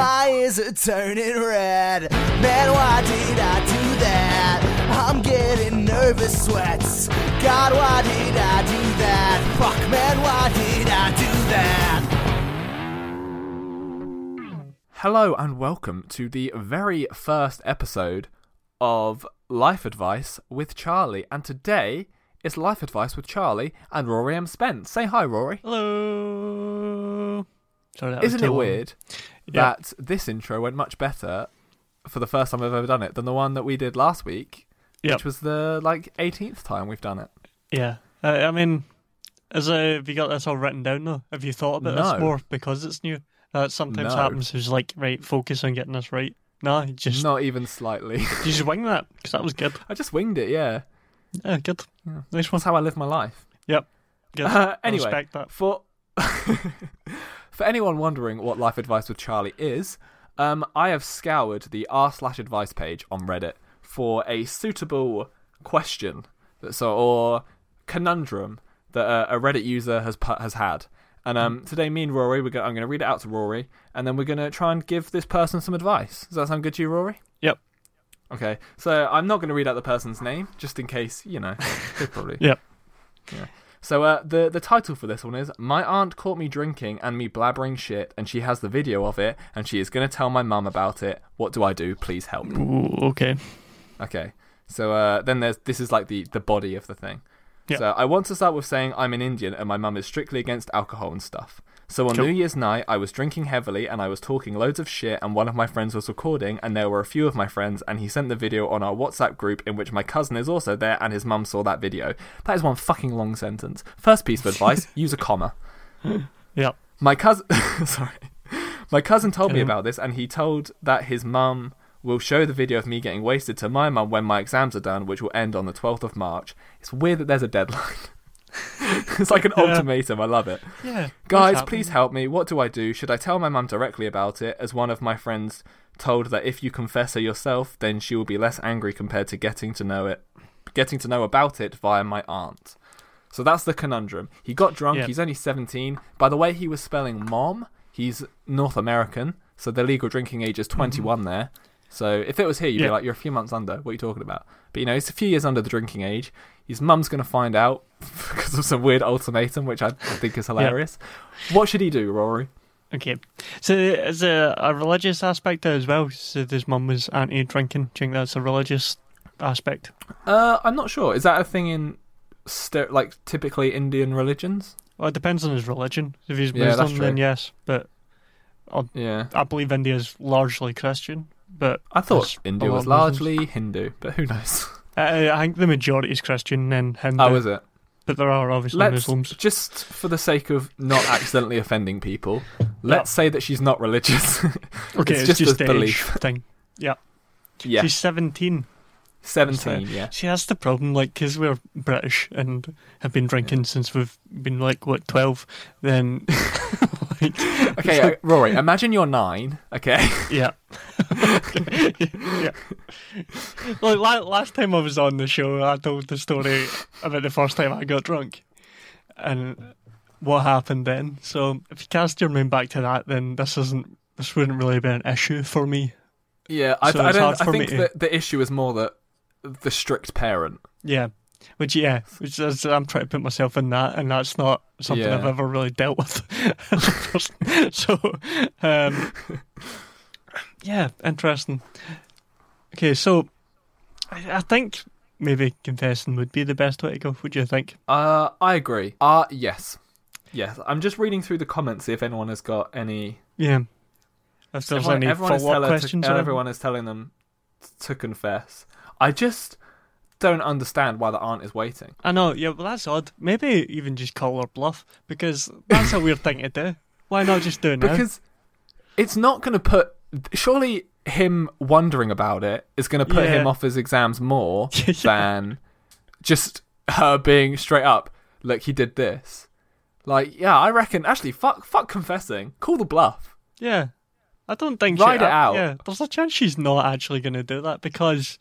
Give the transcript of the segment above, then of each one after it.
My ears are turning red. Man, why did I do that? I'm getting nervous sweats. God, why did I do that? Fuck, man, why did I do that? Hello and welcome to the very first episode of Life Advice with Charlie. And today is Life Advice with Charlie and Rory M. Spence. Say hi, Rory. Hello. Sorry, Isn't it weird Yeah. that this intro went much better for the first time I've ever done it than the one that we did last week, Yep. which was the like 18th time we've done it? Yeah. Uh, I mean, is a, have you got this all written down though? Have you thought about No. this more because it's new? That sometimes No. happens. Is like right, focus on getting this right. No, just Not even slightly. you just wing that because that was good. I just winged it, yeah. Yeah, good. Yeah. Nice one. That's how I live my life. Good. Uh, anyway, respect that. For for anyone wondering what life advice with Charlie is, um, I have scoured the r slash advice page on Reddit for a suitable question, that, so or conundrum that a, a Reddit user has has had. And um, today, me and Rory, we're go- I'm going to read it out to Rory, and then we're going to try and give this person some advice. Does that sound good to you, Rory? Yep. Okay, so I'm not going to read out the person's name, just in case, you know, probably. Yep. Yeah. So uh, the the title for this one is "My aunt caught me drinking and me blabbering shit, and she has the video of it, and she is going to tell my mum about it. What do I do? Please help." Ooh, okay. Okay. So uh, then there's this is like the the body of the thing. Yeah. So I want to start with saying I'm an Indian and my mum is strictly against alcohol and stuff. So on Cool. New Year's night, I was drinking heavily and I was talking loads of shit, and one of my friends was recording, and there were a few of my friends, and he sent the video on our WhatsApp group in which my cousin is also there, and his mum saw that video. That is one fucking long sentence. First piece of advice: use a comma. Yep. My cousin, sorry, my cousin told me about this, and he told that his mum will show the video of me getting wasted to my mum when my exams are done, which will end on the 12th of March. It's weird that there's a deadline. it's like an Yeah. ultimatum. I love it. Yeah. Guys, please help me. What do I do? Should I tell my mum directly about it? As one of my friends told that if you confess her yourself, then she will be less angry compared to getting to know it, getting to know about it via my aunt. So that's the conundrum. He got drunk. Yeah. He's only 17. By the way, he was spelling mom. He's North American, so the legal drinking age is 21 there. So if it was here, you'd be Mm-hmm. Like, you're a few months under. What are you talking about? But you know, he's a few years under the drinking age. His mum's going to find out because of some weird ultimatum, which I think is hilarious. What should he do, Rory? Okay. So is a, a religious aspect there as well? So his mum was anti-drinking. Do you think that's a religious aspect? Uh, I'm not sure. Is that a thing in st- like typically Indian religions? Well, it depends on his religion. If he's Yeah, Muslim, then yes. But Yeah. I believe India is largely Christian. But I thought India was Muslims. largely Hindu, but who knows? I, uh, I think the majority is Christian and Hindu. Oh, is it? But there are obviously Let's Muslims. just for the sake of not accidentally offending people, let's say that she's not religious. Okay, it's it's, just just a belief. thing. yeah, yeah, She's 17. seventeen. Yeah. She has the problem. Like, because we're British and have been drinking since we've been, like, what, 12, then. Like, Okay, uh, Rory. Imagine you're nine. Okay. yeah. yeah. Like, la- last time I was on the show, I told the story about the first time I got drunk and what happened then. So, if you cast your mind back to that, then this isn't. This wouldn't really be an issue for me. Yeah, I, So I don't. I think to- that the issue is more that the strict parent. Yeah. Which yeah, which is, I'm trying to put myself in that, and that's not something Yeah. I've ever really dealt with. as a person. so, um, yeah, interesting. Okay, so I, I think maybe confessing would be the best way to go. Would you think? Uh, I agree. Uh, yes, yes. I'm just reading through the comments see if anyone has got any Yeah, if there's everyone, any everyone follow-up questions, to, or everyone is telling them to confess. I just don't understand why the aunt is waiting. I know. Yeah, well, that's odd. Maybe even just call her bluff because that's a weird thing to do. Why not just do it now? Because it's not going to put. Surely him wondering about it is going to put Yeah. him off his exams more Yeah. than just her being straight up. Look, he did this. Like, yeah, I reckon. Actually, fuck, fuck confessing. Call the bluff. Yeah. I don't think Ride she, it uh, out. Yeah, there's a chance she's not actually going to do that because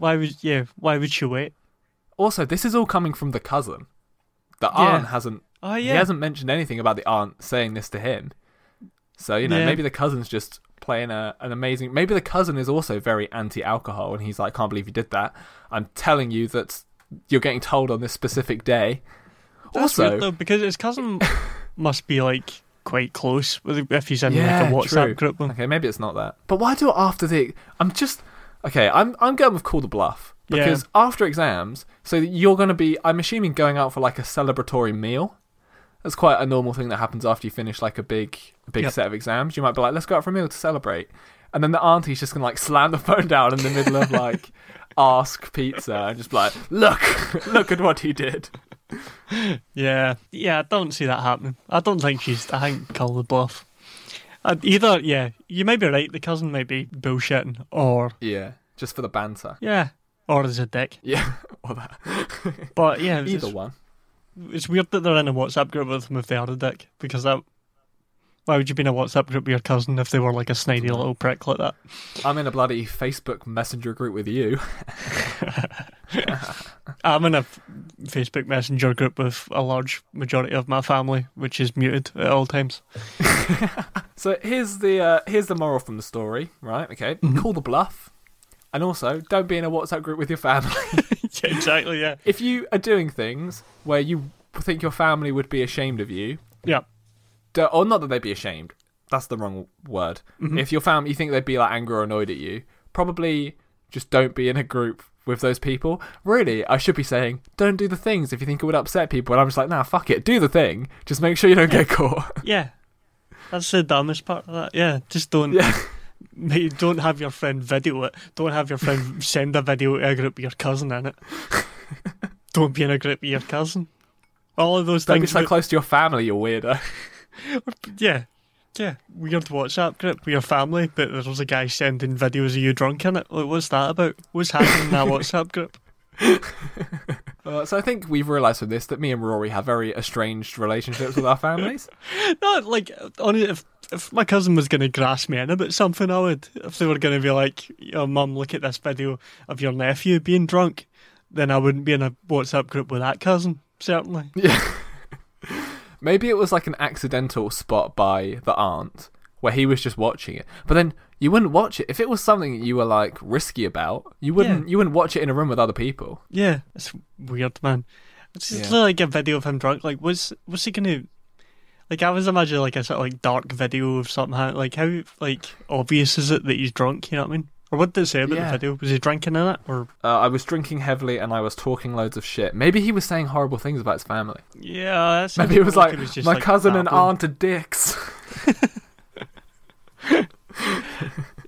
why would yeah why would she wait? Also, this is all coming from the cousin. The Yeah. aunt hasn't. Oh He yeah, hasn't mentioned anything about the aunt saying this to him. So you know, Yeah. maybe the cousin's just playing a, an amazing. Maybe the cousin is also very anti-alcohol, and he's like, "Can't believe you did that." I'm telling you that you're getting told on this specific day. That's also, weird, though, because his cousin must be like quite close with if he's in like a WhatsApp true. group. With him. Okay, maybe it's not that. But why do it after the? I'm just okay. I'm I'm going with call the bluff Yeah. because after exams, so you're going to be. I'm assuming going out for like a celebratory meal. That's quite a normal thing that happens after you finish like a big a big Yep. set of exams. You might be like, let's go out for a meal to celebrate, and then the auntie's just gonna like slam the phone down in the middle of like ask pizza and just be like, look, look at what he did. Yeah, yeah, I don't see that happening. I don't think she's. I think call the bluff. Uh, either, yeah, you might be right. The cousin might be bullshitting, or Yeah, just for the banter. yeah, or is a dick. Yeah, or that. But yeah, it's, Either one. it's weird that they're in a WhatsApp group with him if they are a dick, because that. Why would you be in a WhatsApp group with your cousin if they were like a snidey little prick like that? I'm in a bloody Facebook Messenger group with you. I'm in a Facebook Messenger group with a large majority of my family, which is muted at all times. So here's the uh, here's the moral from the story, right? Okay, call the bluff, and also don't be in a WhatsApp group with your family. yeah, exactly. Yeah. if you are doing things where you think your family would be ashamed of you, Yeah. do- or not that they'd be ashamed. That's the wrong word. If your family, you think they'd be like angry or annoyed at you, probably just don't be in a group with those people. Really, I should be saying don't do the things if you think it would upset people. And I'm just like, nah, fuck it, do the thing. Just make sure you don't get caught. Yeah. That's the dumbest part of that. Yeah. Just don't. yeah. Mate, don't have your friend video it. Don't have your friend send a video to a group with your cousin in it. don't be in a group with your cousin. All of those Don't be things. so that- close to your family, you weirdo. yeah. Yeah. Weird WhatsApp group with your family, but there was a guy sending videos of you drunk in it. Like, what's that about? What's happening in that WhatsApp group? Uh, so I think we've realised from this that me and Rory have very estranged relationships with our families. No, like, only if if my cousin was going to grass me in about something, I would. If they were going to be like, "Yo, mum, look at this video of your nephew being drunk," then I wouldn't be in a WhatsApp group with that cousin. Certainly. Yeah. Maybe it was like an accidental spot by the aunt where he was just watching it. But then you wouldn't watch it if it was something you were like risky about. You wouldn't. You wouldn't watch it in a room with other people. Yeah, it's weird, man. It's just Yeah. like a video of him drunk. Like, was was he gonna? Like, I was imagining like a sort of like dark video of something. Like, how like obvious is it that he's drunk? You know what I mean? Or what did it say about Yeah. the video? Was he drinking in it? Or Uh, I was drinking heavily and I was talking loads of shit. Maybe he was saying horrible things about his family. yeah, that's Maybe it was like just, my like, cousin and babbling. aunt are dicks.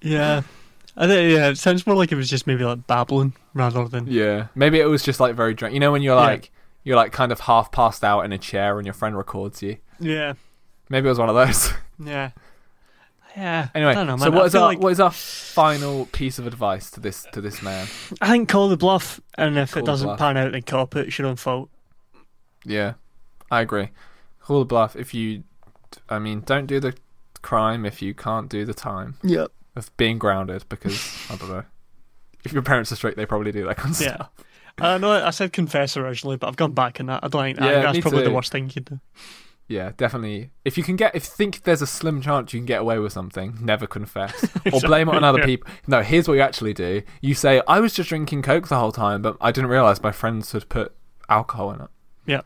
Yeah, I think yeah. It sounds more like it was just maybe like babbling rather than Yeah. Maybe it was just like very drunk. You know when you're Yeah. like you're like kind of half passed out in a chair and your friend records you. yeah, Maybe it was one of those. yeah, yeah. Anyway, I don't know, so man. what I is our like- what is our final piece of advice to this to this man? I think call the bluff, and if Call it doesn't pan out, then cop it. It's your own fault. Yeah, I agree. Call the bluff if you. I mean, don't do the crime if you can't do the time Yep. of being grounded because I don't know. If your parents are strict, they probably do that kind of Yeah. stuff. Uh, I know I said confess originally, but I've gone back on that. I don't think, Yeah, that's me probably the worst thing you could do. Yeah, definitely. If you can get, if you think there's a slim chance you can get away with something, never confess or blame it on other Yeah. people. No, here's what you actually do: you say, "I was just drinking coke the whole time, but I didn't realize my friends had put alcohol in it." Yeah,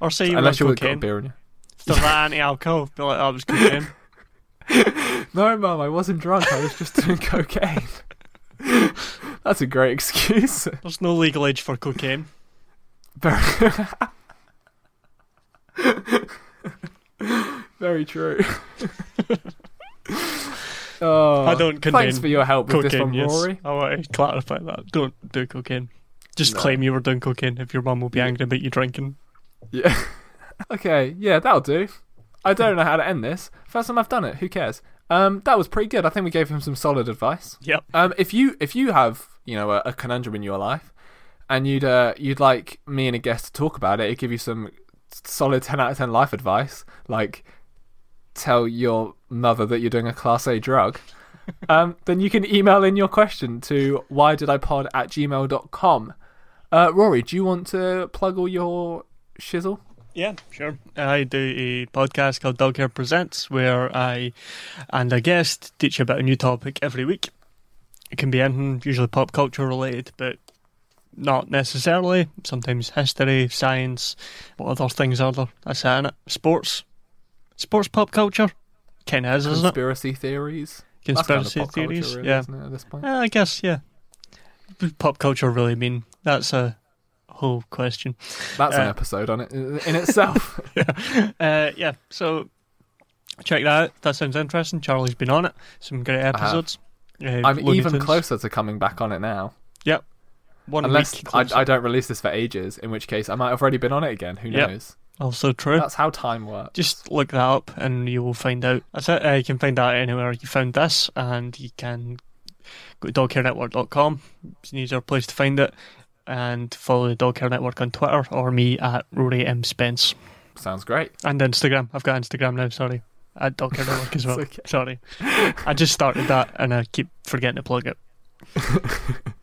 or say you Unless were you on would got beer in you. Still anti-alcohol. Be like, oh, I was cocaine. No, mum, I wasn't drunk. I was just doing cocaine. That's a great excuse. There's no legal age for cocaine. Very, true. oh, I don't condone Thanks for your help with this Cocaine, one, yes. Rory. I want to clarify that. Don't do cocaine. Just No. claim you were doing cocaine if your mum will be angry about you drinking. Yeah. okay. Yeah, that'll do. I don't know how to end this. First time I've done it. Who cares? Um, that was pretty good. I think we gave him some solid advice. Yep. Um, if you if you have you know a, a conundrum in your life, and you'd uh, you'd like me and a guest to talk about it, it'd give you some solid ten out of ten life advice, like tell your mother that you're doing a class A drug. um, then you can email in your question to why did I pod at gmail.com. Uh, Rory, do you want to plug all your shizzle? Yeah, sure. I do a podcast called Dog Hair Presents where I and a guest teach you about a new topic every week. It can be anything, usually pop culture related, but not necessarily. Sometimes history, science, what other things are there? That's it, innit? Sports. Sports pop culture? Kind of is, isn't it? Conspiracy theories. That's kind of Conspiracy culture, theories? really, yeah. isn't it, at this point. I guess, yeah. Pop culture really mean? That's a whole question. That's an Uh, episode on it in itself. uh, yeah, so check that out. That sounds interesting. Charlie's been on it. Some great episodes. Uh, I'm even Tunes. closer to coming back on it now. Yep. One Unless week. I. I don't release this for ages, in which case I might have already been on it again. Who Yep. knows? also true. That's how time works. Just look that up and you will find out. That's it. Uh, you can find out anywhere you found this, and you can go to doghairnetwork.com. It's an easier place to find it. And follow the Dog Hair Network on Twitter or me at Rory M. Spence. Sounds great. And Instagram. I've got Instagram now, sorry. At Dog Hair Network as well. Okay. Sorry. I just started that and I keep forgetting to plug it.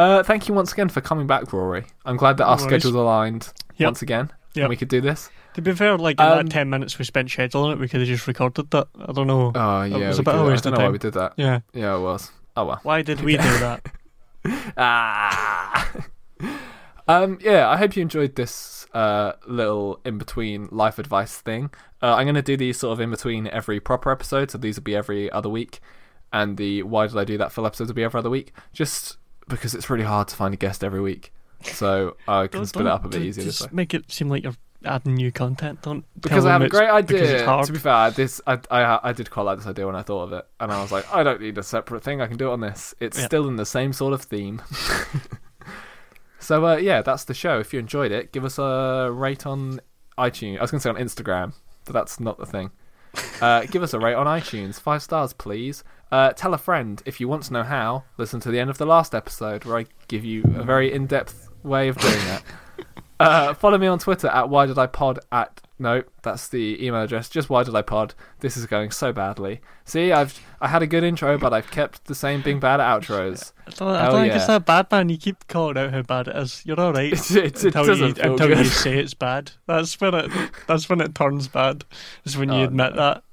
Uh, thank you once again for coming back, Rory. I'm glad that our worries. schedules aligned Yep. once again, Yep. and we could do this. To be fair, like in Um, that 10 minutes we spent scheduling it, we could have just recorded that. I don't know. Oh yeah, it was a bit of a waste I of don't know why time. we did that. yeah. Yeah, it was. Oh well. Why did we do that? Ah. um, yeah, I hope you enjoyed this uh, little in between life advice thing. Uh, I'm going to do these sort of in between every proper episode, so these will be every other week, and the why did I do that full episodes will be every other week, just because it's really hard to find a guest every week. So I can split it up a bit just- easier this Just way. make it seem like you're adding new content. Don't Because I have a great idea. To be fair, this I, I I did quite like this idea when I thought of it, and I was like, I don't need a separate thing. I can do it on this. It's Yeah. still in the same sort of theme. so uh, yeah, that's the show. If you enjoyed it, give us a rate on iTunes. I was going to say on Instagram, but that's not the thing. Uh, give us a rate on iTunes, five stars, please. Uh, tell a friend if you want to know how. Listen to the end of the last episode where I give you a very in-depth way of doing that. Uh, follow me on Twitter at why did I pod at no, that's the email address. Just why did I pod? This is going so badly. See, I've I had a good intro, but I've kept the same being bad at outros. I don't, I don't think yeah. it's that bad, man. You keep calling out how bad it is. You're all right It, it, it until, you, doesn't feel until good. you say it's bad. That's when it. That's when it turns bad. Is when you Oh, admit no. that.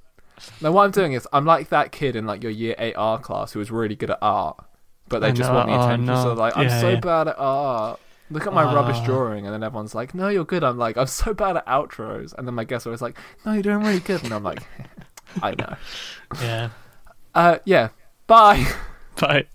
Now what I'm doing is I'm like that kid in like your year eight art class who was really good at art, but they I just know, want the oh, attention. no. So like I'm Yeah, so yeah. bad at art. Look at my rubbish Ah. drawing, and then everyone's like, "No, you're good." I'm like, "I'm so bad at outros," and then my guest always like, "No, you're doing really good," and I'm like, "I know." Yeah. Uh, yeah. Bye. Bye.